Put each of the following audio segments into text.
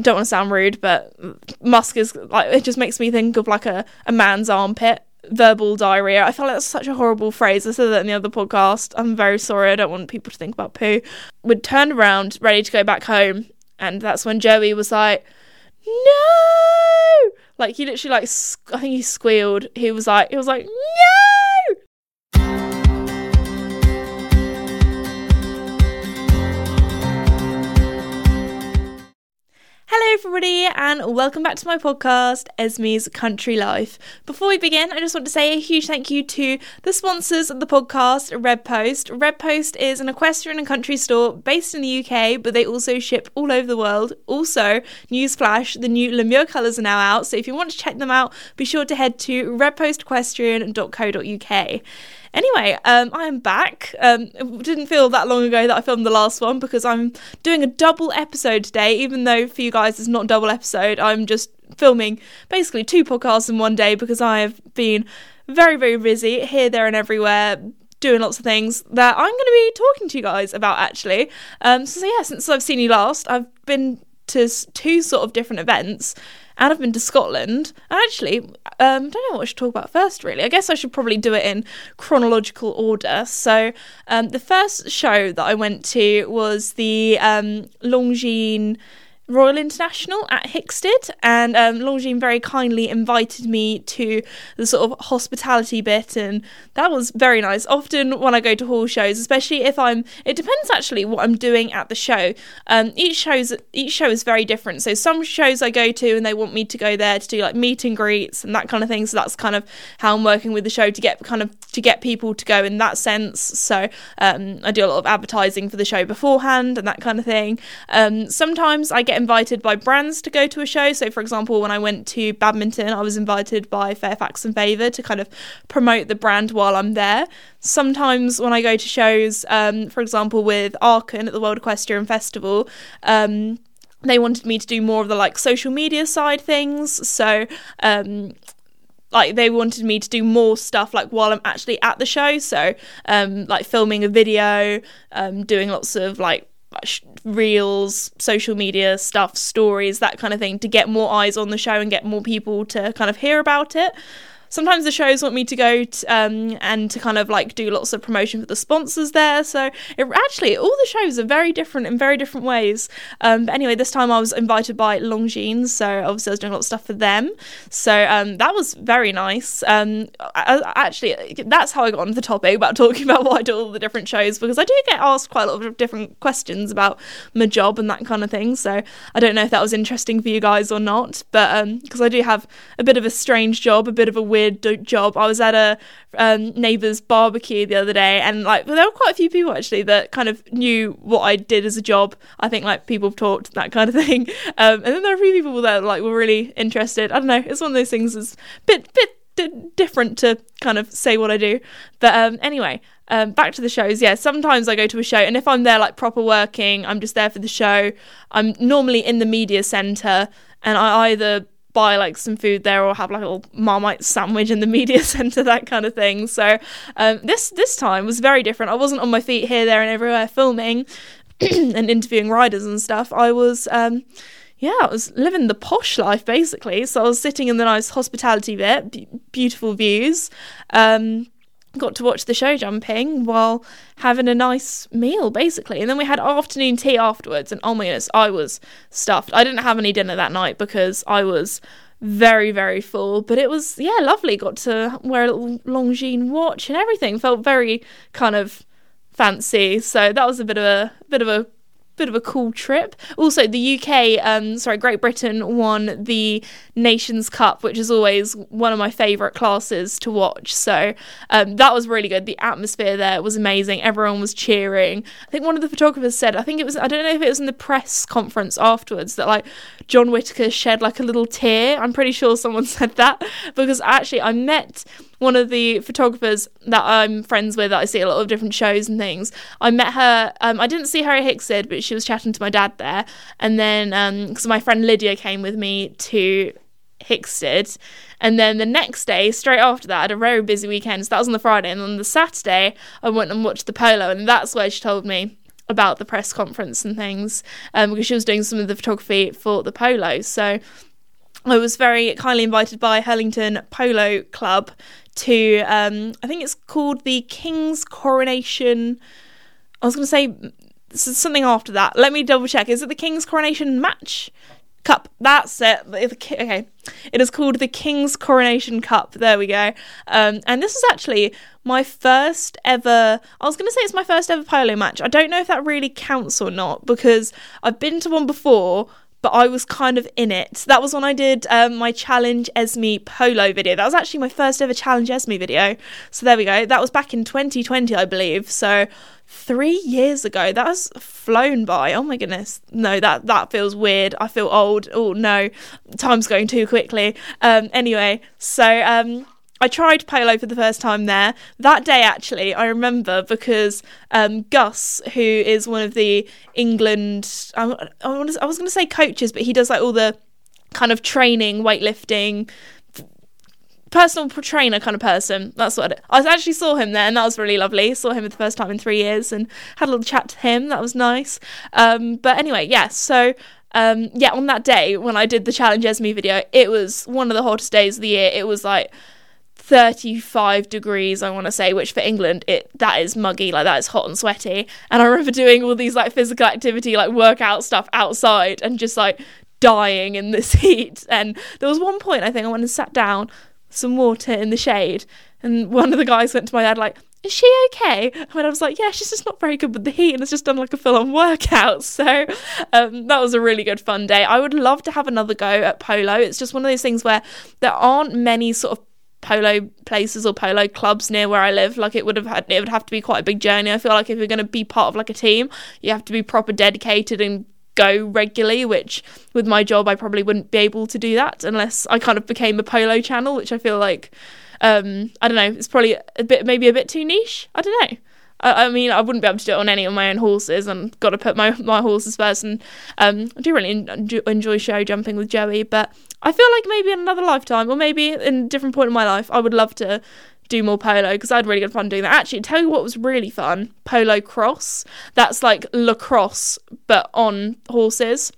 don't want to sound rude, but musk is like it just makes me think of like a, a man's armpit. Verbal diarrhea. I feel like that's such a horrible phrase. I said that in the other podcast. I'm very sorry. I don't want people to think about poo. We'd turned around, ready to go back home, and that's when Joey was like, "No!" Like he literally like I think he squealed. He was like, he was like, "No!" Hello, everybody, and welcome back to my podcast, Esme's Country Life. Before we begin, I just want to say a huge thank you to the sponsors of the podcast, Red Post. Red Post is an equestrian and country store based in the UK, but they also ship all over the world. Also, newsflash, the new Lemieux colours are now out, so if you want to check them out, be sure to head to redpostequestrian.co.uk. Anyway, um, I am back. Um, it didn't feel that long ago that I filmed the last one because I'm doing a double episode today, even though for you guys it's not double episode. I'm just filming basically two podcasts in one day because I have been very, very busy here, there, and everywhere. Doing lots of things that I'm going to be talking to you guys about actually. Um, so, yeah, since I've seen you last, I've been to two sort of different events and I've been to Scotland. And actually, um, I don't know what I should talk about first, really. I guess I should probably do it in chronological order. So, um, the first show that I went to was the um, Longines Royal International at Hickstead, and um, very kindly invited me to the sort of hospitality bit, and that was very nice. Often when I go to hall shows, especially if I'm, it depends actually what I'm doing at the show. Um, each shows each show is very different. So some shows I go to and they want me to go there to do like meet and greets and that kind of thing. So that's kind of how I'm working with the show to get kind of to get people to go in that sense. So um, I do a lot of advertising for the show beforehand and that kind of thing. Um, sometimes I get invited by brands to go to a show. So, for example, when I went to badminton, I was invited by Fairfax and Favour to kind of promote the brand while I'm there. Sometimes when I go to shows, um, for example, with Aachen at the World Equestrian Festival, um, they wanted me to do more of the like social media side things. So, um, like they wanted me to do more stuff like while I'm actually at the show. So, um, like filming a video, um, doing lots of like reels, social media stuff, stories, that kind of thing to get more eyes on the show and get more people to kind of hear about it sometimes the shows want me to go t- um, and to kind of like do lots of promotion for the sponsors there. So it, actually, all the shows are very different in very different ways. Um, but anyway, this time I was invited by Longines, so obviously I was doing a lot of stuff for them. So um, that was very nice. Um, I, I, actually, that's how I got onto the topic about talking about why I do all the different shows because I do get asked quite a lot of different questions about my job and that kind of thing. So I don't know if that was interesting for you guys or not, but because um, I do have a bit of a strange job, a bit of a weird weird job. I was at a um, neighbour's barbecue the other day, and like well, there were quite a few people actually that kind of knew what I did as a job. I think like people talked that kind of thing, um, and then there were a few people that like were really interested. I don't know. It's one of those things. It's bit bit different to kind of say what I do. But um, anyway, um, back to the shows. Yeah, sometimes I go to a show, and if I'm there like proper working, I'm just there for the show. I'm normally in the media centre, and I either buy like some food there or have like a little marmite sandwich in the media center that kind of thing so um, this this time was very different i wasn't on my feet here there and everywhere filming and interviewing riders and stuff i was um, yeah, I was living the posh life basically. So I was sitting in the nice hospitality bit, beautiful views. Um, got to watch the show jumping while having a nice meal basically. And then we had afternoon tea afterwards and oh my goodness i was stuffed. I didn't have any dinner that night because i was very very full. But it was yeah lovely. Got to wear a little longines watch and everything. Felt very kind of fancy. So that was a bit of a bit of a bit of a cool trip. Also, the UK, um, sorry, Great Britain won the Nations Cup, which is always one of my favourite classes to watch. So um, that was really good. The atmosphere there was amazing. Everyone was cheering. I think one of the photographers said, I think it was, I don't know if it was in the press conference afterwards, that like John Whitaker shed like a little tear. I'm pretty sure someone said that because actually I met one of the photographers that I'm friends with that I see a lot of different shows and things. I met her. Um, I didn't see her at Hickstead, but she was chatting to my dad there. And then because um, my friend Lydia came with me to Hickstead. And then the next day, straight after that, I had a very busy weekend. So that was on the Friday. And on the Saturday, I went and watched the polo. And that's where she told me about the press conference and things um, because she was doing some of the photography for the polo. So I was very kindly invited by Hurlingham Polo Club to, um, I think it's called the King's Coronation. I was going to say something after that. Let me double check. Is it the King's Coronation match? Cup. That's it. Okay. It is called the King's Coronation Cup. There we go. Um, and this is actually my first ever. I was going to say it's my first ever polo match. I don't know if that really counts or not because I've been to one before, but I was kind of in it. That was when I did um, my Challenge Esme Polo video. That was actually my first ever Challenge Esme video. So there we go. That was back in 2020, I believe. So three years ago. That has flown by. Oh my goodness. No, that that feels weird. I feel old. Oh no, time's going too quickly. Um, anyway, so um, I tried polo for the first time there that day. Actually, I remember because um, Gus, who is one of the England, I, I was going to say coaches, but he does like all the kind of training, weightlifting, personal trainer kind of person. That's what I actually saw him there, and that was really lovely. Saw him for the first time in three years, and had a little chat to him. That was nice. Um, but anyway, yes. Yeah, so um, yeah, on that day when I did the challenge Esme video, it was one of the hottest days of the year. It was like 35 degrees i want to say which for england it that is muggy like that is hot and sweaty and i remember doing all these like physical activity like workout stuff outside and just like dying in this heat and there was one point i think i went and sat down some water in the shade. And one of the guys went to my dad, like, is she okay? And I was like, yeah, she's just not very good with the heat and has just done like a full on workout. So um, that was a really good fun day. I would love to have another go at polo. It's just one of those things where there aren't many sort of polo places or polo clubs near where I live. Like it would have had, it would have to be quite a big journey. I feel like if you're going to be part of like a team, you have to be proper dedicated and go regularly, which with my job I probably wouldn't be able to do that unless I kind of became a polo channel, which I feel like um, I don't know, it's probably a bit maybe a bit too niche. I don't know. I, I mean, I wouldn't be able to do it on any of my own horses, and got to put my my horses first. And um, I do really enjoy show jumping with Joey, but I feel like maybe in another lifetime, or maybe in a different point in my life, I would love to do more polo because I had really good fun doing that. Actually, tell you what was really fun polo cross. That's like lacrosse, but on horses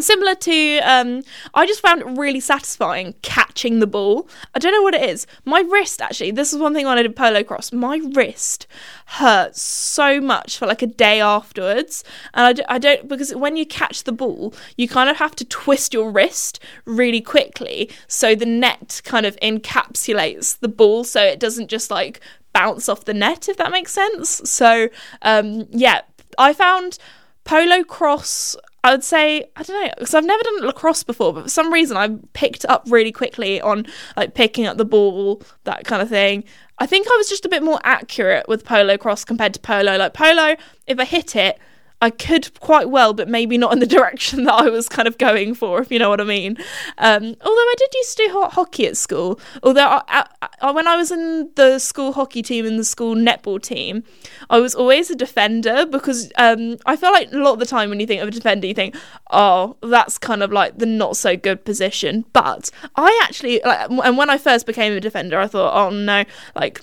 similar to um i just found it really satisfying catching the ball. I don't know what it is. My wrist actually this is one thing when i did polo cross my wrist hurts so much for like a day afterwards. And I, d- I don't because when you catch the ball you kind of have to twist your wrist really quickly so the net kind of encapsulates the ball so it doesn't just like bounce off the net if that makes sense. So um yeah i found polo cross I would say I don't know because I've never done lacrosse before, but for some reason I picked up really quickly on like picking up the ball, that kind of thing. I think I was just a bit more accurate with polo cross compared to polo. Like polo, if I hit it, I could quite well, but maybe not in the direction that I was kind of going for, if you know what I mean. Um, although I did used to do hockey at school. Although I, I, when I was in the school hockey team and the school netball team, I was always a defender because um, I feel like a lot of the time when you think of a defender, you think, oh, that's kind of like the not so good position. But I actually, like, and when I first became a defender, I thought, oh no, like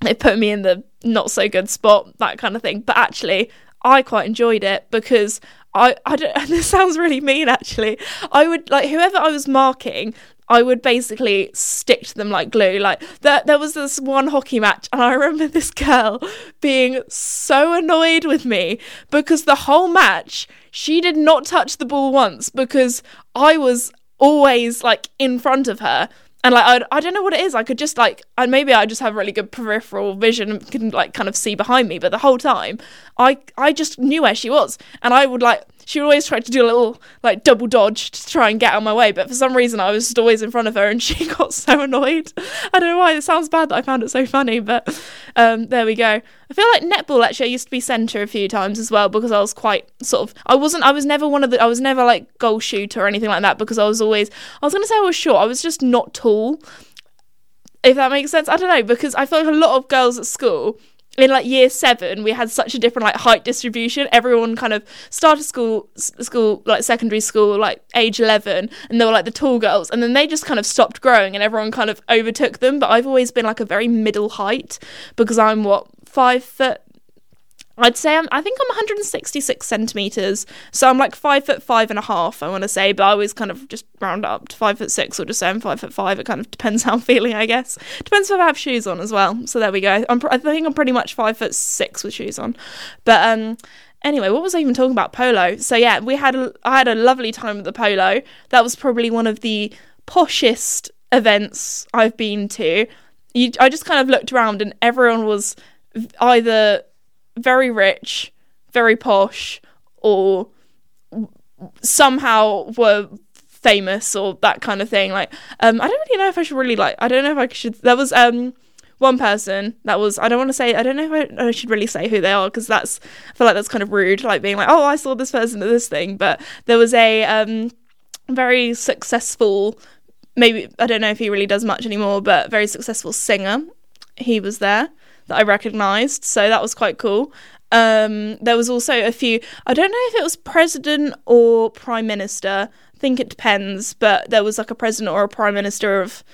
they put me in the not so good spot, that kind of thing. But actually, I quite enjoyed it because I, I don't, this sounds really mean actually. I would like whoever I was marking, I would basically stick to them like glue. Like there, there was this one hockey match, and I remember this girl being so annoyed with me because the whole match she did not touch the ball once because I was always like in front of her and like I, I don't know what it is. I could just like and maybe i just have really good peripheral vision and can like kind of see behind me but the whole time i i just knew where she was. And i would like she would always try to do a little like double dodge to try and get out of my way but for some reason i was just always in front of her and she got so annoyed. I don't know why it sounds bad that i found it so funny but um there we go. I feel like netball actually i used to be centre a few times as well because i was quite sort of i wasn't i was never one of the i was never like goal shooter or anything like that because i was always i was going to say i was short i was just not tall if that makes sense. I don't know because i feel like a lot of girls at school in like year seven we had such a different like height distribution. Everyone kind of started school school like secondary school like age 11 and they were like the tall girls and then they just kind of stopped growing and everyone kind of overtook them. But i've always been like a very middle height because i'm what five foot I'd say I'm, I think I'm 166 centimeters, so I'm like five foot five and a half. I want to say, but I always kind of just round up to five foot six or just say I'm five foot five. It kind of depends how I'm feeling, I guess. Depends if I have shoes on as well. So there we go. I'm, I think I'm pretty much five foot six with shoes on, but um. Anyway, what was I even talking about? Polo. So yeah, we had a, I had a lovely time at the polo. That was probably one of the poshest events I've been to. You, I just kind of looked around and everyone was either very rich, very posh, or somehow were famous or that kind of thing. Like, um, I don't really know if I should really like. I don't know if I should. There was um one person that was. I don't want to say. I don't know if I, I should really say who they are because that's. I feel like that's kind of rude. Like being like, oh, I saw this person at this thing. But there was a um very successful. Maybe I don't know if he really does much anymore, but very successful singer. He was there that I recognised, so that was quite cool. Um, there was also a few. I don't know if it was president or prime minister. I think it depends, but there was like a president or a prime minister of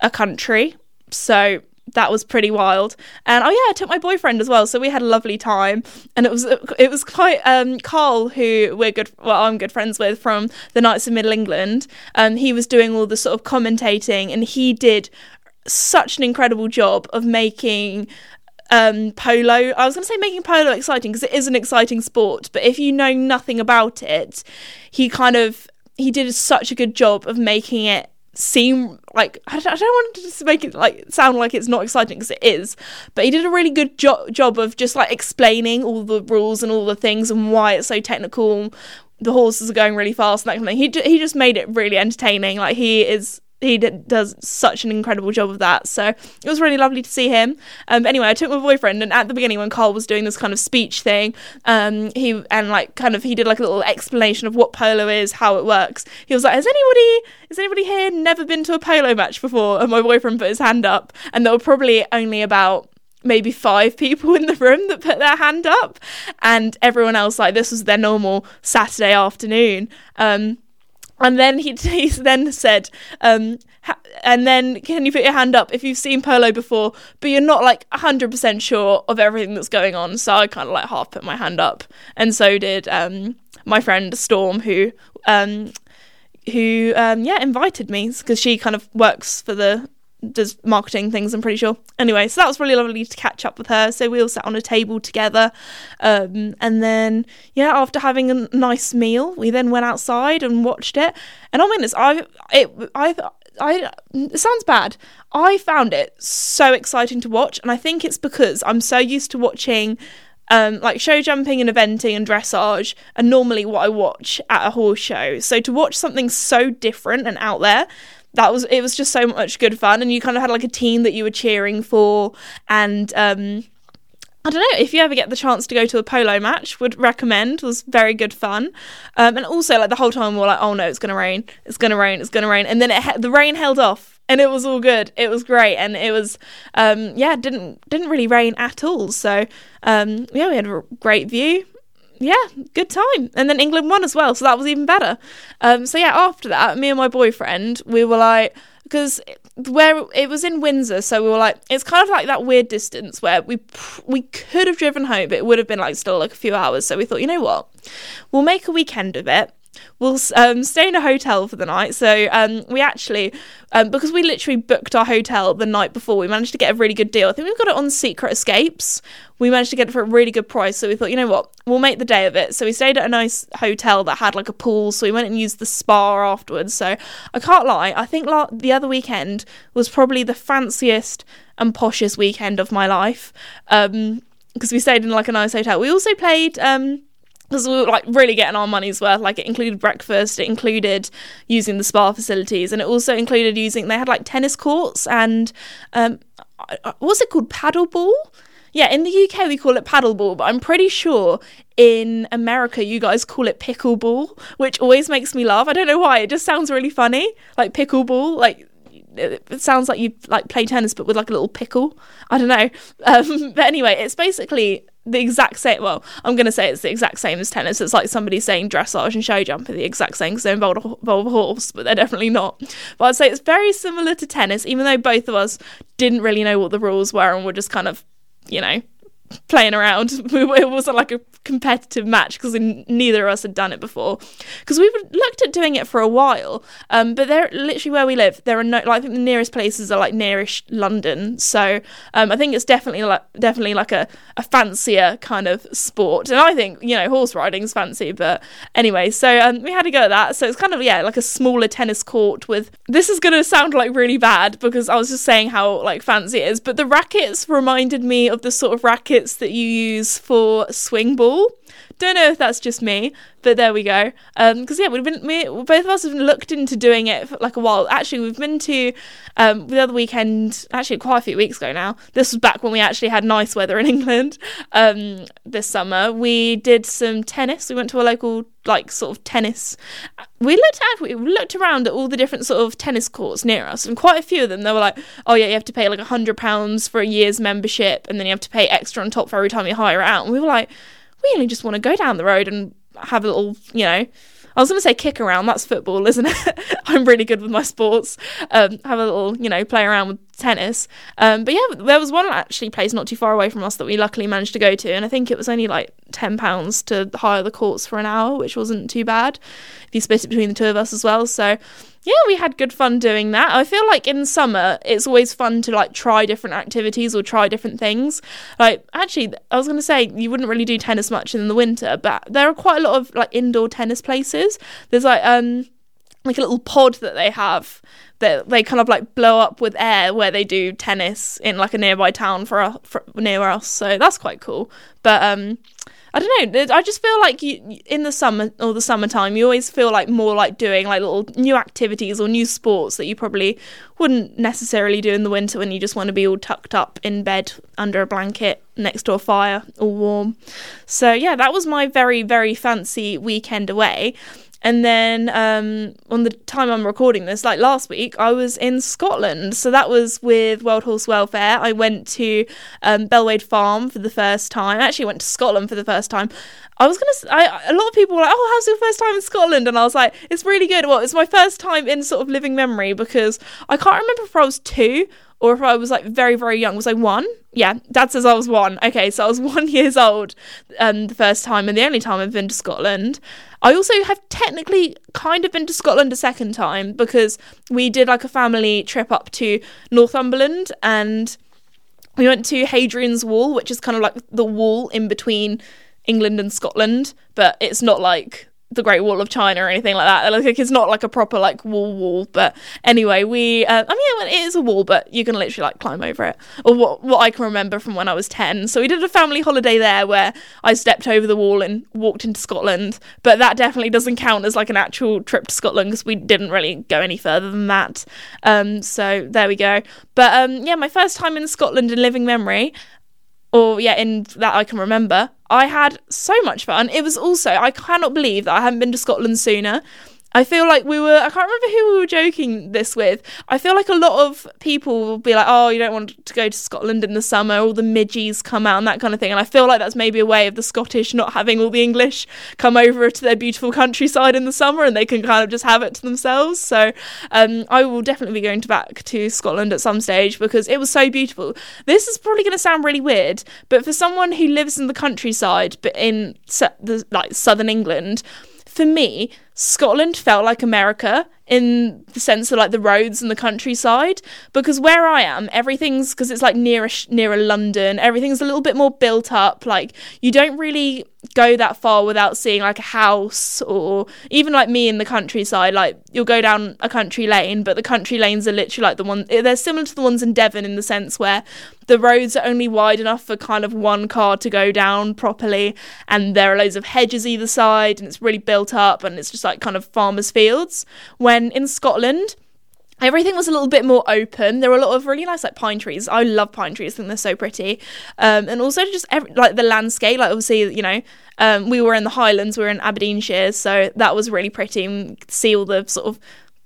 a country. So that was pretty wild. And oh yeah, I took my boyfriend as well, so we had a lovely time. And it was it was quite um, Carl, who we're good, well, I'm good friends with from the Knights of Middle England. Um, he was doing all the sort of commentating, and he did such an incredible job of making um, polo. I was going to say making polo exciting because it is an exciting sport, but if you know nothing about it, he kind of he did such a good job of making it seem like I don't, I don't want to just make it like sound like it's not exciting because it is, but he did a really good jo- job of just like explaining all the rules and all the things and why it's so technical. The horses are going really fast and that kind of thing. He he just made it really entertaining. Like he is he d- does such an incredible job of that. So it was really lovely to see him. Um, anyway, I took my boyfriend, and at the beginning when Carl was doing this kind of speech thing, um, he and like kind of he did like a little explanation of what polo is, how it works. He was like, "Has anybody, has anybody here never been to a polo match before?" And my boyfriend put his hand up, and there were probably only about maybe five people in the room that put their hand up and everyone else like this was their normal saturday afternoon um, and then he, he then said, um, ha- and then can you put your hand up if you've seen polo before, but you're not like 100% sure of everything that's going on. So I kind of like half put my hand up. And so did um, my friend Storm, who, um, who um, yeah, invited me because she kind of works for the does marketing things, I'm pretty sure. Anyway, so that was really lovely to catch up with her. So we all sat on a table together. Um, and then, yeah, after having a nice meal, we then went outside and watched it. And oh my goodness, I, it, I, I, it sounds bad. I found it so exciting to watch. And I think it's because I'm so used to watching um, like show jumping and eventing and dressage and normally what I watch at a horse show. So to watch something so different and out there that was it was just so much good fun and you kind of had like a team that you were cheering for and um I don't know if you ever get the chance to go to a polo match. Would recommend. Was very good fun, um, and also like the whole time we are like, oh no, it's gonna rain, it's gonna rain, it's gonna rain, and then it the rain held off, and it was all good. It was great, and it was um, yeah, didn't didn't really rain at all. So um, yeah, we had a great view yeah, good time. And then England won as well, so that was even better. Um, so yeah, after that, me and my boyfriend, we were like, because where it was in Windsor, so we were like, it's kind of like that weird distance where we we could have driven home, but it would have been like still like a few hours. So we thought, you know what, we'll make a weekend of it we'll um, stay in a hotel for the night. So um, we actually, um, because we literally booked our hotel the night before, we managed to get a really good deal. I think we've got it on Secret Escapes. We managed to get it for a really good price. So we thought, you know what, we'll make the day of it. So we stayed at a nice hotel that had like a pool. So we went and used the spa afterwards. So I can't lie, I think the other weekend was probably the fanciest and poshest weekend of my life. because um, we stayed in like a nice hotel. We also played um, because we were like really getting our money's worth. Like it included breakfast, it included using the spa facilities, and it also included using. They had like tennis courts and um, what's it called, paddleball. Yeah, in the UK we call it paddleball, but I'm pretty sure in America you guys call it pickleball, which always makes me laugh. I don't know why. It just sounds really funny, like pickleball. Like it sounds like you like play tennis but with like a little pickle. I don't know. Um, but anyway, it's basically the exact same. Well, I'm going to say it's the exact same as tennis. It's like somebody saying dressage and show jump are the exact same because they involve a, involve a horse, but they're definitely not. But I'd say it's very similar to tennis, even though both of us didn't really know what the rules were and were just kind of, you know, playing around. it wasn't like a competitive match because neither of us had done it before. Because we've looked at doing it for a while, um, but they're literally where we live. There are no, like, I think the nearest places are like nearish London. So um, I think it's definitely like definitely like a, a fancier kind of sport. And I think you know horse riding's fancy, but anyway, so um, we had to go at that. So it's kind of yeah like a smaller tennis court with. This is gonna sound like really bad because I was just saying how like fancy it is, but the rackets reminded me of the sort of rackets that you use for swing ball. Don't know if that's just me, but there we go. Because um, yeah, we've been we, both of us have looked into doing it for like a while. Actually, we've been to um, the other weekend. Actually, quite a few weeks ago now. This was back when we actually had nice weather in England. Um, this summer, we did some tennis. We went to a local like sort of tennis. We looked at we looked around at all the different sort of tennis courts near us, and quite a few of them they were like, oh yeah, you have to pay like a hundred pounds for a year's membership, and then you have to pay extra on top for every time you hire out. And we were like we only just want to go down the road and have a little, you know, I was going to say kick around. That's football, isn't it? I'm really good with my sports. Um, have a little, you know, play around with tennis. Um, but yeah, there was one actually place not too far away from us that we luckily managed to go to, and I think it was only like ten pounds to hire the courts for an hour, which wasn't too bad if you split it between the two of us as well. So yeah, we had good fun doing that. I feel like in summer it's always fun to like try different activities or try different things. Like actually, I was gonna say you wouldn't really do tennis much in the winter, but there are quite a lot of like indoor tennis places. There's like um like a little pod that they have that they kind of like blow up with air where they do tennis in like a nearby town for, for near us. So that's quite cool. But um I don't know. I just feel like you, in the summer or the summertime, you always feel like more like doing like little new activities or new sports that you probably wouldn't necessarily do in the winter when you just want to be all tucked up in bed under a blanket next to a fire, all warm. So yeah, that was my very very fancy weekend away. And then um, on the time I'm recording this, like last week, I was in Scotland. So that was with World Horse Welfare. I went to um, Belwade Farm for the first time. I actually went to Scotland for the first time. I was gonna. I, a lot of people were like, "Oh, how's your first time in Scotland?" And I was like, "It's really good." Well, it's my first time in sort of living memory because I can't remember if I was two or if I was like very very young. Was I one? Yeah, Dad says I was one. Okay, so I was one years old um, the first time and the only time I've been to Scotland. I also have technically kind of been to Scotland a second time because we did like a family trip up to Northumberland and we went to Hadrian's Wall, which is kind of like the wall in between England and Scotland, but it's not like the Great Wall of China or anything like that. Like it's not like a proper like wall wall. But anyway, we uh, I mean it is a wall, but you can literally like climb over it. Or what what I can remember from when I was ten. So we did a family holiday there where I stepped over the wall and walked into Scotland. But that definitely doesn't count as like an actual trip to Scotland because we didn't really go any further than that. Um, so there we go. But um, yeah, my first time in Scotland in living memory or yeah, in that I can remember, I had so much fun. It was also, I cannot believe that I hadn't been to Scotland sooner. I feel like we were, I can't remember who we were joking this with. I feel like a lot of people will be like, oh, you don't want to go to Scotland in the summer, all the midgies come out and that kind of thing. And I feel like that's maybe a way of the Scottish not having all the English come over to their beautiful countryside in the summer and they can kind of just have it to themselves. So um, I will definitely be going to back to Scotland at some stage because it was so beautiful. This is probably going to sound really weird, but for someone who lives in the countryside, but in the, like southern England, for me, Scotland felt like America in the sense of like the roads and the countryside because where I am everything's because it's like nearer nearer London everything's a little bit more built up like you don't really go that far without seeing like a house or even like me in the countryside like you'll go down a country lane but the country lanes are literally like the one eh, they're similar to the ones in Devon in the sense where the roads are only wide enough for kind of one car to go down properly and there are loads of hedges either side and it's really built up and it's just like kind of farmers fields. When in Scotland everything was a little bit more open. There were a lot of really nice like pine trees. I love pine trees; I think they're so pretty. Um, and also just every, like the landscape. Like obviously, you know, um, we were in the Highlands, we were in Aberdeenshire, so that was really pretty. And see all the sort of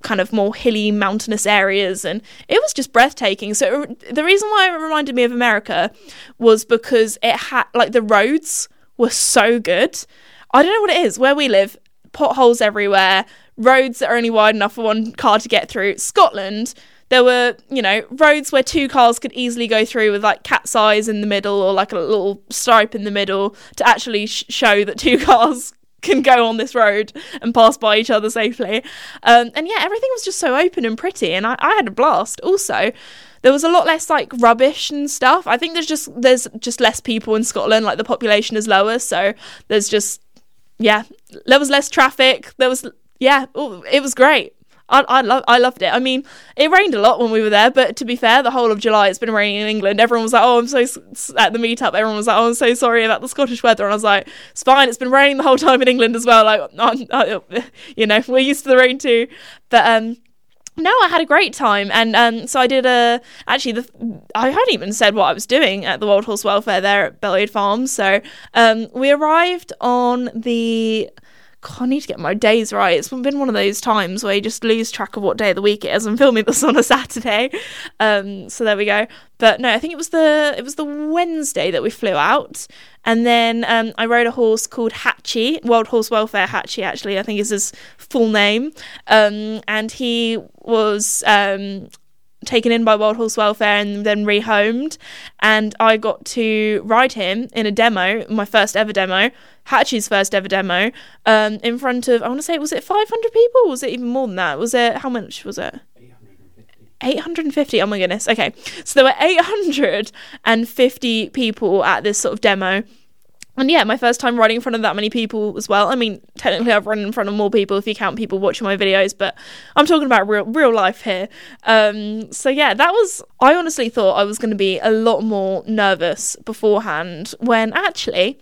kind of more hilly mountainous areas and it was just breathtaking so it, the reason why it reminded me of america was because it had like the roads were so good i don't know what it is where we live potholes everywhere roads that are only wide enough for one car to get through. Scotland, there were, you know, roads where two cars could easily go through with like cat's eyes in the middle or like a little stripe in the middle to actually sh- show that two cars can go on this road and pass by each other safely. Um, and yeah, everything was just so open and pretty, and I, I had a blast. Also, there was a lot less like rubbish and stuff. I think there's just there's just less people in Scotland. Like the population is lower, so there's just yeah, there was less traffic. There was yeah, it was great. I, I love I loved it. I mean, it rained a lot when we were there, but to be fair, the whole of July it's been raining in England. Everyone was like, "Oh, I'm so at the meetup." Everyone was like, "Oh, I'm so sorry about the Scottish weather," and I was like, "It's fine. It's been raining the whole time in England as well. Like, I, you know, we're used to the rain too." But um, no, I had a great time, and um, so I did a. Actually, the I hadn't even said what I was doing at the World Horse Welfare there at Belwade Farms. So um, we arrived on the God, I need to get my days right. It's been one of those times where you just lose track of what day of the week it is. I'm filming this on a Saturday, um, so there we go. But no, I think it was the it was the Wednesday that we flew out, and then um, I rode a horse called Hatchie, World Horse Welfare Hatchie. Actually, I think is his full name, um, and he was um, taken in by World Horse Welfare and then rehomed. And I got to ride him in a demo, my first ever demo, Hatchie's first ever demo, um, in front of, I want to say, was it 500 people? was it even more than that? Was it, how much was it? 850 oh my goodness okay so there were 850 people at this sort of demo and yeah, my first time riding in front of that many people as well. I mean, technically, I've run in front of more people if you count people watching my videos, but I'm talking about real real life here. Um, so yeah, that was. I honestly thought I was going to be a lot more nervous beforehand, when actually,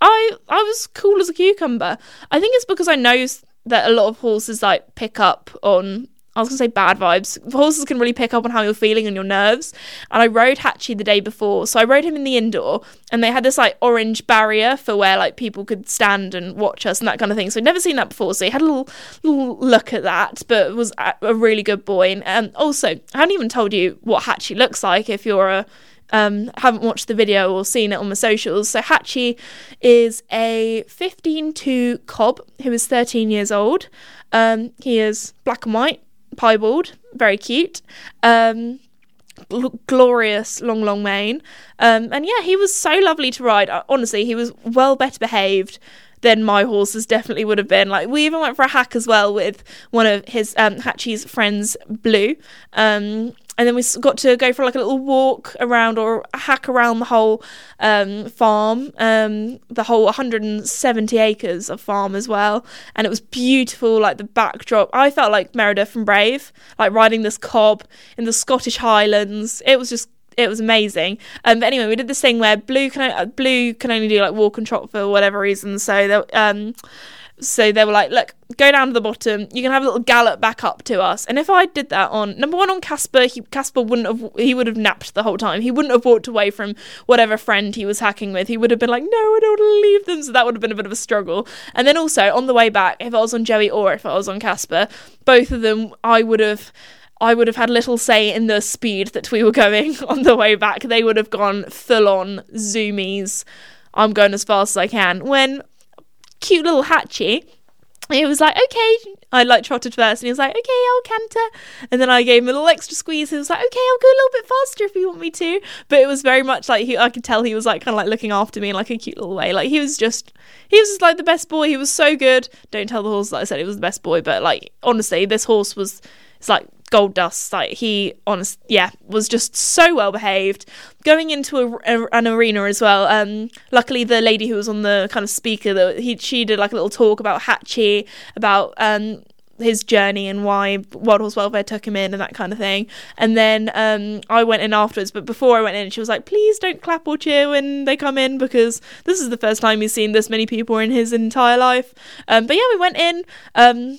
I I was cool as a cucumber. I think it's because I know that a lot of horses like pick up on I was gonna say bad vibes. Horses can really pick up on how you're feeling and your nerves. And I rode Hatchie the day before, so I rode him in the indoor, and they had this like orange barrier for where like people could stand and watch us and that kind of thing. So I'd never seen that before. So he had a little little look at that, but was a really good boy. And um, also, I haven't even told you what Hatchie looks like if you're a um, haven't watched the video or seen it on my socials. So Hatchie is a 15-2 cob who is 13 years old. Um, he is black and white, piebald, very cute. Um, gl- glorious long, long mane. Um, and yeah, he was so lovely to ride. Uh, honestly, he was well better behaved than my horses definitely would have been. Like we even went for a hack as well with one of his um, Hatchie's friends, Blue. Um, and then we got to go for like a little walk around or hack around the whole um, farm, um, the whole 170 acres of farm as well. And it was beautiful, like the backdrop. I felt like Merida from Brave, like riding this cob in the Scottish Highlands. It was just it was amazing. Um, but anyway, we did this thing where blue can uh, blue can only do like walk and trot for whatever reason. So there, um, so they were like, look, go down to the bottom. You can have a little gallop back up to us. And if I did that on number one on Casper, he, Casper wouldn't have he would have napped the whole time. He wouldn't have walked away from whatever friend he was hacking with. He would have been like, no, I don't want to leave them. So that would have been a bit of a struggle. And then also on the way back, if I was on Joey or if I was on Casper, both of them, I would have. I would have had little say in the speed that we were going on the way back. They would have gone full on zoomies. I'm going as fast as I can. When cute little Hatchie. He was like, okay. I like trotted first, and he was like, okay, I'll canter. And then I gave him a little extra squeeze. He was like, okay, I'll go a little bit faster if you want me to. But it was very much like he, I could tell he was like kind of like looking after me in like a cute little way. Like he was just, he was just like the best boy. He was so good. Don't tell the horse that I said he was the best boy, but like honestly, this horse was, it's like gold dust. Like he, honest, yeah, was just so well behaved. Going into a, a, an arena as well. Um, luckily, the lady who was on the kind of speaker that he she did like a little talk about Hatchie, about um his journey and why World Horse Welfare took him in and that kind of thing. And then um, I went in afterwards, but before I went in, she was like, "Please don't clap or cheer when they come in because this is the first time he's seen this many people in his entire life." Um, but yeah, we went in. Um,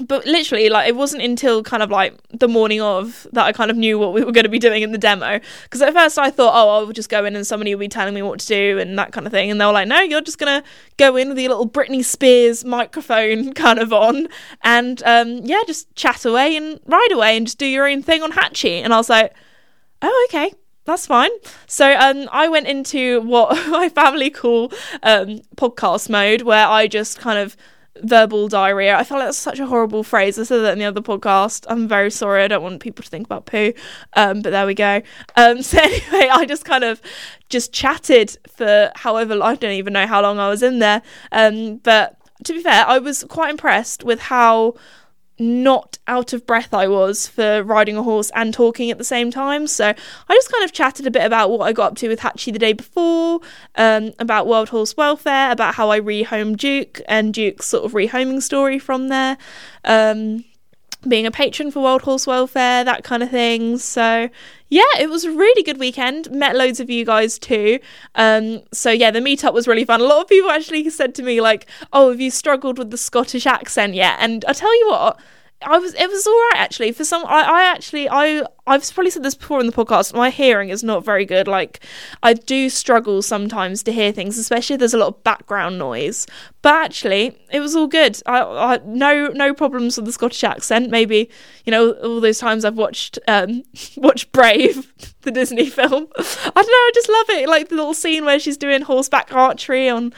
but literally like it wasn't until kind of like the morning of that I kind of knew what we were going to be doing in the demo. Because at first I thought oh I'll just go in and somebody will be telling me what to do and that kind of thing. And they were like no you're just going to go in with your little Britney Spears microphone kind of on and um, yeah just chat away and ride away and just do your own thing on Hatchie and I was like oh okay that's fine. So um, I went into what my family call um, podcast mode, where I just kind of verbal diarrhea. I feel like that's such a horrible phrase. I said that in the other podcast. I'm very sorry. I don't want people to think about poo. Um, but there we go. Um, so anyway, I just kind of just chatted for however I don't even know how long I was in there. Um, but to be fair, I was quite impressed with how not out of breath I was for riding a horse and talking at the same time. So I just kind of chatted a bit about what I got up to with Hatchie the day before, um, about World Horse Welfare, about how I rehomed Duke and Duke's sort of rehoming story from there. Um, being a patron for World Horse Welfare, that kind of thing. So, yeah, it was a really good weekend. Met loads of you guys too. Um, so yeah, the meetup was really fun. A lot of people actually said to me like, "Oh, have you struggled with the Scottish accent yet?" And I tell you what, I was it was all right actually. For some, I, I actually I I've probably said this before in the podcast. My hearing is not very good. Like I do struggle sometimes to hear things, especially if there's a lot of background noise. But actually, it was all good. I, I no no problems with the Scottish accent. Maybe you know all those times I've watched um watched Brave, the Disney film. I don't know. I just love it. Like the little scene where she's doing horseback archery on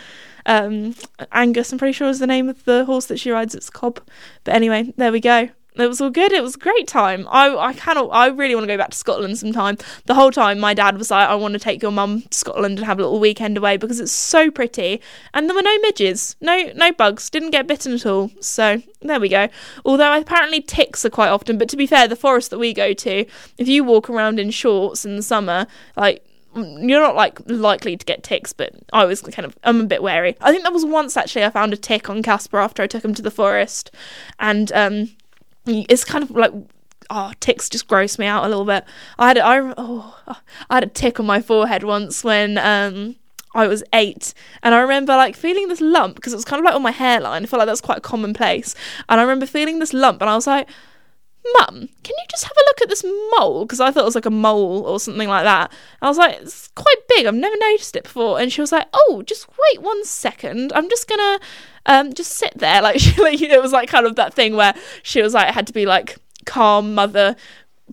um, Angus, I'm pretty sure is the name of the horse that she rides. It's Cob. But anyway, there we go. It was all good. It was a great time. I I cannot. I really want to go back to Scotland sometime. The whole time, my dad was like, "I want to take your mum to Scotland and have a little weekend away because it's so pretty." And there were no midges, no no bugs. Didn't get bitten at all. So there we go. Although apparently ticks are quite often. But to be fair, the forest that we go to, if you walk around in shorts in the summer, like you're not like likely to get ticks, but I was kind of I'm a bit wary. I think there was once actually I found a tick on Casper after I took him to the forest, and um, it's kind of like oh ticks just gross me out a little bit. I had a, I oh I had a tick on my forehead once when um. I was eight, and I remember like feeling this lump because it was kind of like on my hairline. I felt like that's quite a common place, and I remember feeling this lump, and I was like, Mum, can you just have a look at this mole? Because I thought it was like a mole or something like that. I was like, it's quite big. I've never noticed it before. And she was like, oh, just wait one second. I'm just gonna um just sit there. Like she like it was like kind of that thing where she was like had to be like calm mother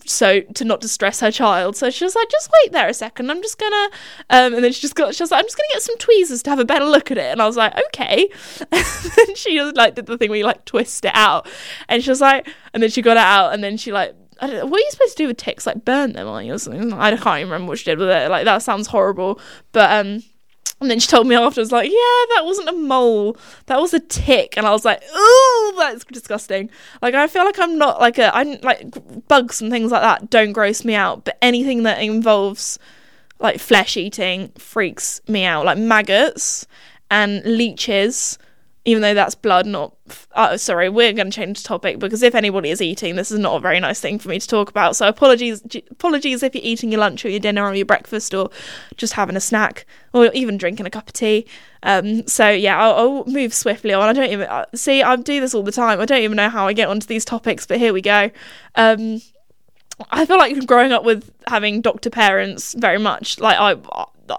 so to not distress her child. So she was like, just wait there a second. I'm just gonna um and then she just got she was like, I'm just gonna get some tweezers to have a better look at it. And I was like, okay. and she just like did the thing where you like twist it out. And she was like and then she got it out and then she like I don't know, what are you supposed to do with ticks? Like burn them, on you or something? I can't even remember what she did with it. Like that sounds horrible. But um and then she told me afterwards, like, yeah, that wasn't a mole, that was a tick. And I was like, ooh, that's disgusting. Like, I feel like I'm not like a, I'm like bugs and things like that don't gross me out, but anything that involves like flesh eating freaks me out. Like maggots and leeches even though that's blood, not. Uh, sorry, we're going to change the topic because if anybody is eating, this is not a very nice thing for me to talk about. So apologies, apologies if you're eating your lunch or your dinner or your breakfast or just having a snack or even drinking a cup of tea. Um, so yeah, I'll, I'll, move swiftly on. I don't even uh, see. I do this all the time. I don't even know how I get onto these topics, but here we go. Um, I feel like growing up with having doctor parents very much like I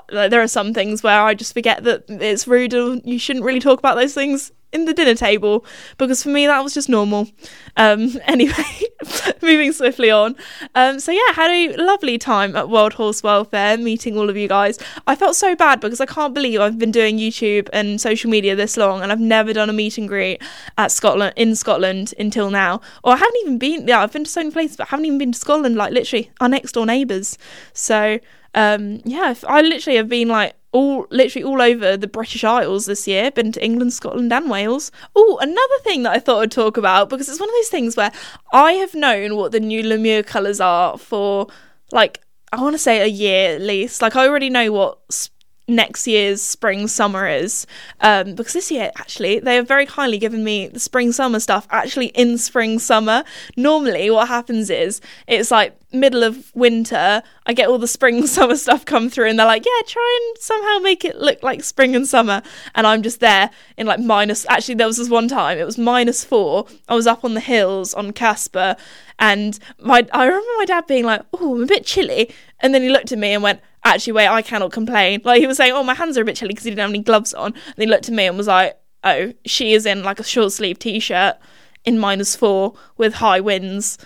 there are some things where I just forget that it's rude or you shouldn't really talk about those things in the dinner table because for me that was just normal. Um, anyway, moving swiftly on. Um, so yeah, had a lovely time at World Horse Welfare, meeting all of you guys. I felt so bad because I can't believe I've been doing YouTube and social media this long and I've never done a meet and greet at Scotland in Scotland until now. Or I haven't even been. Yeah, I've been to so many places, but I haven't even been to Scotland. Like literally our next door neighbours. So um, yeah, I literally have been like all literally all over the British Isles this year. Been to England, Scotland, and Wales. Oh, another thing that I thought I'd talk about because it's one of those things where I have known what the new Lemieux colours are for like I want to say a year at least. Like I already know what next year's spring summer is um, because this year actually they have very kindly given me the spring summer stuff actually in spring summer normally what happens is it's like middle of winter i get all the spring summer stuff come through and they're like yeah try and somehow make it look like spring and summer and i'm just there in like minus actually there was this one time it was minus four i was up on the hills on casper and my i remember my dad being like oh i'm a bit chilly and then he looked at me and went actually, wait, I cannot complain. Like he was saying, oh, my hands are a bit chilly because he didn't have any gloves on. And he looked at me and was like, oh, she is in like a short sleeve t shirt in minus four with high winds.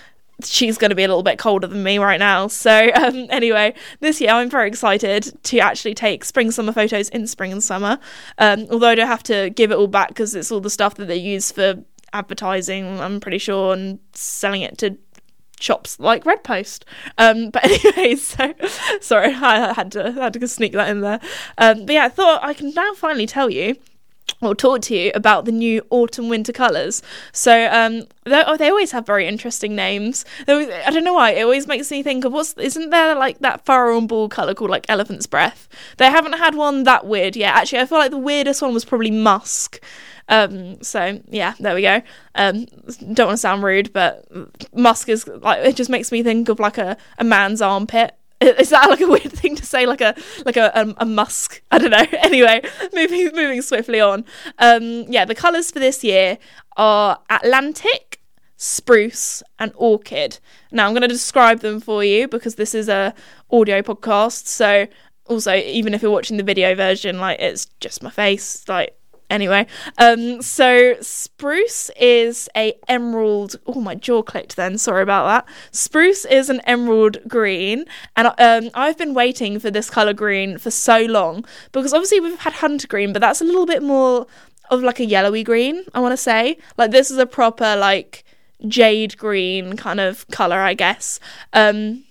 She's going to be a little bit colder than me right now. So, um, anyway, this year I'm very excited to actually take spring summer photos in spring and summer. Um, although I don't have to give it all back because it's all the stuff that they use for advertising, I'm pretty sure, and selling it to shops like Red Post. Um, but anyway, so sorry, I had to had to sneak that in there. Um, but yeah, I thought I can now finally tell you or talk to you about the new autumn winter colours. So um, they, oh, they always have very interesting names. I don't know why. It always makes me think of what's isn't there like that Farrow and Ball colour called like elephant's breath? They haven't had one that weird yet. Actually, I feel like the weirdest one was probably musk. Um, so yeah, there we go. Um, don't want to sound rude, but musk is like it just makes me think of like a, a man's armpit. Is that like a weird thing to say? Like a like a a, a musk? I don't know. Anyway, moving moving swiftly on. Um, yeah, the colours for this year are Atlantic, spruce, and orchid. Now I'm going to describe them for you because this is a audio podcast. So also, even if you're watching the video version, like it's just my face, like anyway um so spruce is a emerald oh my jaw clicked then sorry about that. Spruce is an emerald green and um i've been waiting for this color green for so long because obviously we've had hunter green but that's a little bit more of like a yellowy green i want to say. Like this is a proper like jade green kind of color i guess. Um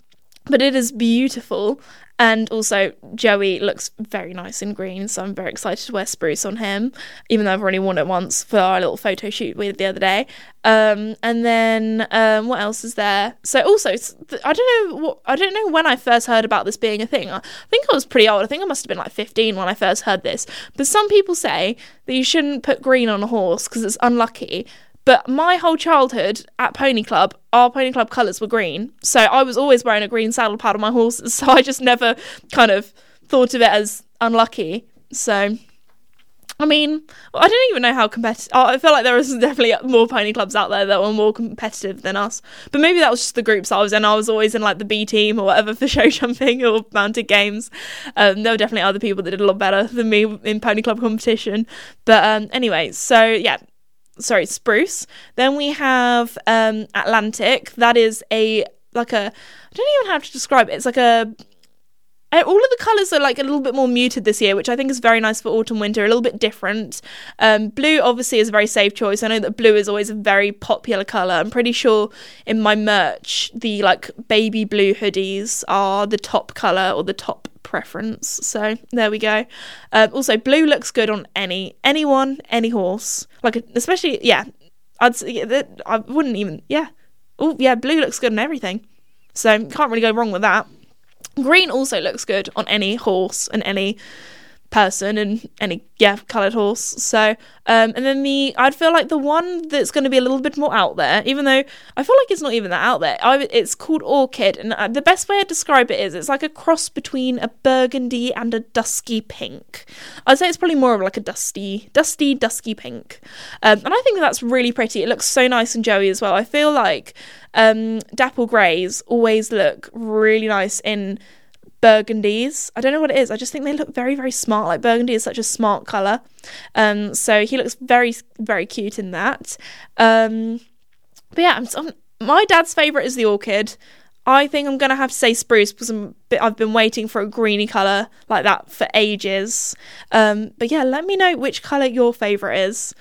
but it is beautiful and also, Joey looks very nice in green, so I'm very excited to wear spruce on him, even though I've already worn it once for our little photo shoot with the other day. Um, and then um, what else is there? So also, I don't know what I don't know when I first heard about this being a thing. I think I was pretty old. I think I must have been like 15 when I first heard this. But some people say that you shouldn't put green on a horse because it's unlucky. But my whole childhood at Pony Club, our Pony Club colours were green. So I was always wearing a green saddle pad on my horses. So I just never kind of thought of it as unlucky. So, I mean, I don't even know how competitive. I feel like there was definitely more pony clubs out there that were more competitive than us. But maybe that was just the groups I was in. I was always in like the B team or whatever for show jumping or mounted games. Um, there were definitely other people that did a lot better than me in pony club competition. But um, anyway, so yeah, sorry, spruce. Then we have um, Atlantic. That is a like a I don't even how to describe it. It's like a all of the colours are like a little bit more muted this year, which I think is very nice for autumn winter, a little bit different. Um, blue obviously is a very safe choice. I know that blue is always a very popular colour. I'm pretty sure in my merch, the like baby blue hoodies are the top colour or the top preference. So there we go. Um, also, blue looks good on any anyone, any horse. Like especially, yeah, I'd I wouldn't even, yeah. Oh yeah, blue looks good on everything. So can't really go wrong with that. Green also looks good on any horse and any person and any yeah colored horse. So um and then the i'd feel like the one that's going to be a little bit more out there even though i feel like it's not even that out there I, it's called orchid. And uh, the best way to describe it is it's like a cross between a burgundy and a dusky pink. I'd say it's probably more of like a dusty dusty dusky pink. Um, and i think that's really pretty. It looks so nice and joey as well. I feel like um dapple greys always look really nice in burgundies. I don't know what it is. I just think they look very, very smart. Like burgundy is such a smart color. Um, so he looks very, very cute in that. Um, but yeah, I'm, I'm, my dad's favorite is the orchid. I think I'm gonna have to say spruce because I'm, I've been waiting for a greeny color like that for ages. Um, but yeah, let me know which color your favorite is.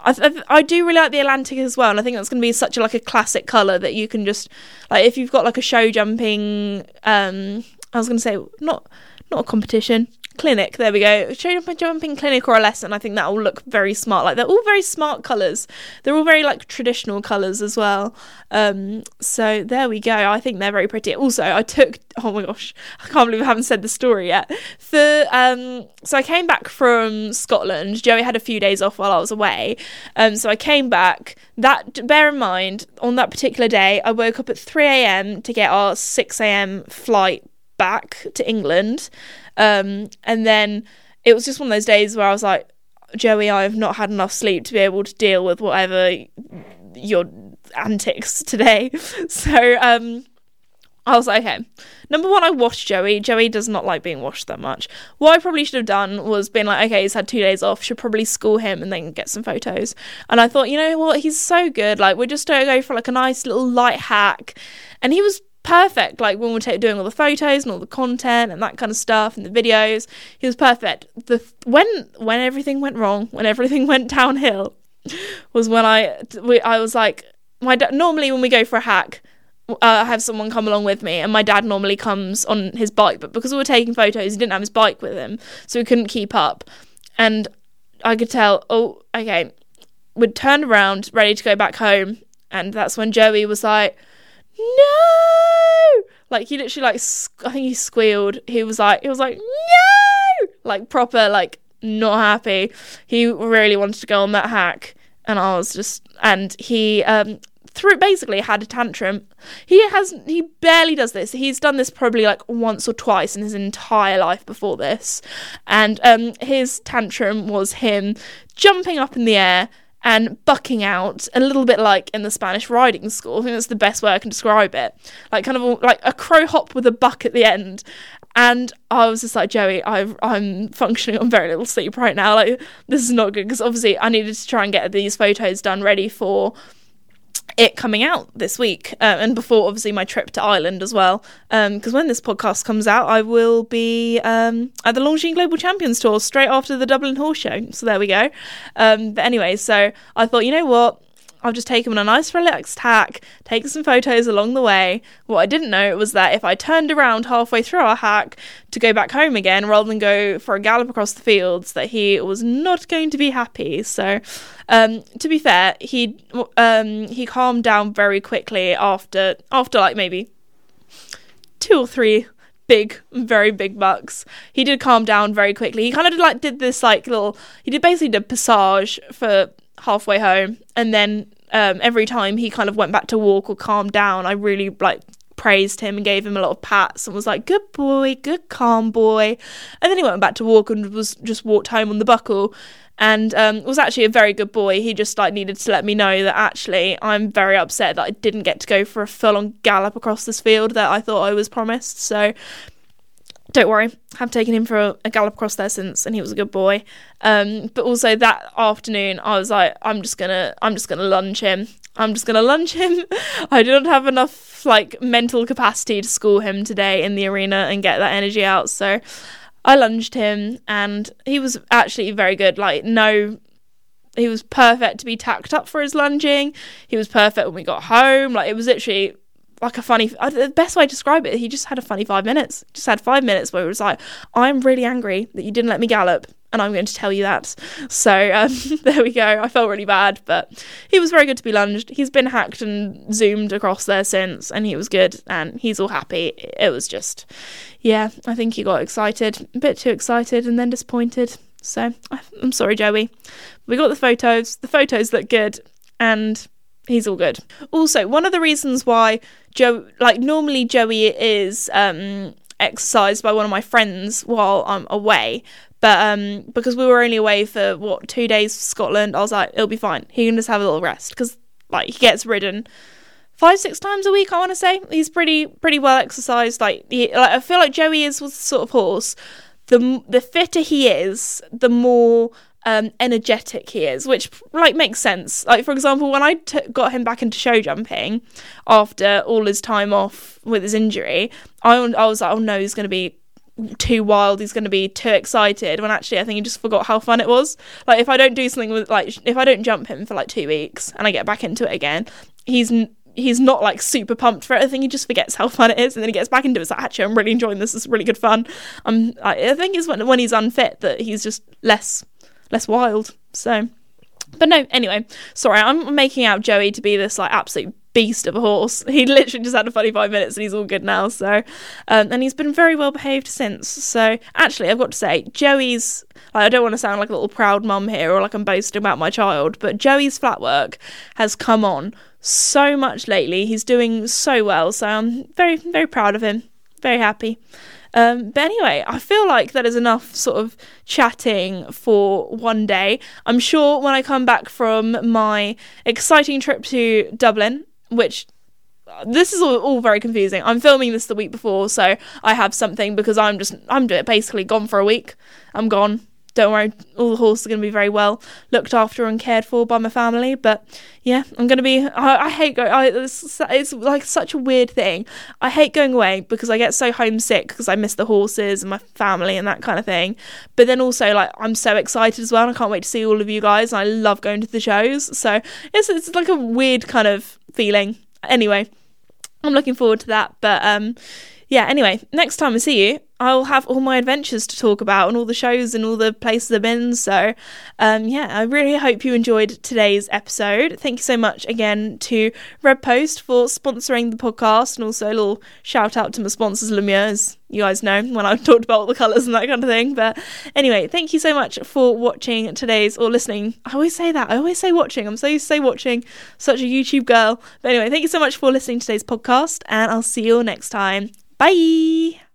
I, I do really like the Atlantic as well, and I think that's going to be such a like a classic color that you can just like if you've got like a show jumping um I was going to say not not a competition clinic. There we go. Show you a jumping clinic or a lesson. I think that will look very smart. Like they're all very smart colours. They're all very like traditional colours as well. Um, so there we go. I think they're very pretty. Also, I took. Oh my gosh, I can't believe I haven't said the story yet. For um, so I came back from Scotland. Joey had a few days off while I was away. Um, so I came back. That bear in mind, on that particular day, I woke up at three a.m. to get our six a.m. flight back to England. Um, and then it was just one of those days where I was like, Joey, I have not had enough sleep to be able to deal with whatever your antics today. So um, I was like, okay. Number one, I washed Joey. Joey does not like being washed that much. What I probably should have done was been like, okay, he's had two days off. Should probably school him and then get some photos. And I thought, you know what? He's so good. Like, we're just gonna go for like a nice little light hack. And he was perfect. Like when we were doing all the photos and all the content and that kind of stuff and the videos, he was perfect. The when when everything went wrong, when everything went downhill, was when I we, I was like, my da- normally when we go for a hack uh, have someone come along with me, and my dad normally comes on his bike, but because we were taking photos, he didn't have his bike with him, so we couldn't keep up. And I could tell, oh, okay, we'd turned around, ready to go back home, and that's when Joey was like, no, like he literally like I think he squealed. He was like, he was like, no, like proper like not happy. He really wanted to go on that hack, and I was just, and he um through basically had a tantrum. He has he barely does this. He's done this probably like once or twice in his entire life before this. And um his tantrum was him jumping up in the air and bucking out a little bit like in the Spanish riding school. I think that's the best way I can describe it. Like kind of like a crow hop with a buck at the end. And I was just like, Joey, i am functioning on very little sleep right now. Like, this is not good because obviously I needed to try and get these photos done ready for it coming out this week uh, and before obviously my trip to Ireland as well. Because um, when this podcast comes out I will be um, at the Longines Global Champions Tour straight after the Dublin Horse Show. So there we go. Um, but anyway so I thought you know what I'll just take him on a nice relaxed hack, take some photos along the way. What I didn't know was that if I turned around halfway through our hack to go back home again rather than go for a gallop across the fields, that he was not going to be happy. So, um, to be fair, he um, he calmed down very quickly after after like maybe two or three big, very big bucks. He did calm down very quickly. He kind of did, like did this like little. He did basically did passage for halfway home, and then um, every time he kind of went back to walk or calm down, I really like praised him and gave him a lot of pats and was like, "Good boy, good calm boy." And then he went back to walk and was just walked home on the buckle, and um, was actually a very good boy. He just like needed to let me know that actually I'm very upset that I didn't get to go for a full on gallop across this field that I thought I was promised. So don't worry, I've taken him for a, a, gallop across there since, and he was a good boy. Um, but also that afternoon, I was like, I'm just gonna, I'm just gonna lunge him. I'm just gonna lunge him. I didn't have enough like mental capacity to school him today in the arena and get that energy out, so I lunged him, and he was actually very good. Like no. He was perfect to be tacked up for his lunging. He was perfect when we got home. Like it was literally like a funny uh, the best way to describe it he just had a funny five minutes just had five minutes where it was like i'm really angry that you didn't let me gallop and i'm going to tell you that. So um, there we go. I felt really bad but he was very good to be lunged. He's been hacked and zoomed across there since and he was good and he's all happy. It was just yeah i think he got excited a bit too excited and then disappointed. So i'm sorry joey. We got the photos. The photos look good and he's all good. Also, one of the reasons why Joe, like normally Joey is um, exercised by one of my friends while I'm away, but um, because we were only away for what two days for Scotland, I was like, it'll be fine. He can just have a little rest because like he gets ridden five six times a week. I want to say he's pretty pretty well exercised. Like, he, like I feel like Joey is was sort of horse. The the fitter he is, the more um, energetic he is, which like makes sense. Like for example, when I t- got him back into show jumping after all his time off with his injury, I, I was like, oh no, he's going to be too wild he's going to be too excited when actually i think he just forgot how fun it was like if i don't do something with like if i don't jump him for like two weeks and i get back into it again he's he's not like super pumped for it. I think he just forgets how fun it is, and then he gets back into it. It's like, actually, I'm really enjoying this. It's really good fun. Um, I, I think it's when when he's unfit that he's just less less wild. So, but no, anyway, sorry, I'm making out Joey to be this like absolute beast of a horse. He literally just had a funny five minutes and he's all good now. So, um, and he's been very well behaved since. So, actually, I've got to say, Joey's. Like, I don't want to sound like a little proud mum here or like I'm boasting about my child, but Joey's flat work has come on so much lately. He's doing so well. So, I'm very, very proud of him. Very happy. Um, but anyway, I feel like that is enough sort of chatting for one day. I'm sure when I come back from my exciting trip to Dublin, which this is all, all very confusing. I'm filming this the week before, so I have something because I'm just I'm basically gone for a week. I'm gone don't worry, all the horses are going to be very well looked after and cared for by my family. But yeah, I'm going to be. I, I hate going. I, it's, it's, like such a weird thing. I hate going away because I get so homesick because I miss the horses and my family and that kind of thing. But then also, like, I'm so excited as well. And I can't wait to see all of you guys. And I love going to the shows. So it's it's like a weird kind of feeling. Anyway, I'm looking forward to that. But um, yeah. Anyway, next time I see you, I'll have all my adventures to talk about and all the shows and all the places I've been. So, um, yeah, I really hope you enjoyed today's episode. Thank you so much again to Red Post for sponsoring the podcast and also a little shout out to my sponsors, Lemieux, as you guys know when I've talked about all the colours and that kind of thing. But anyway, thank you so much for watching today's or listening. I always say that. I always say watching. I'm so used to say watching, such a YouTube girl. But anyway, thank you so much for listening to today's podcast and I'll see you all next time. Bye.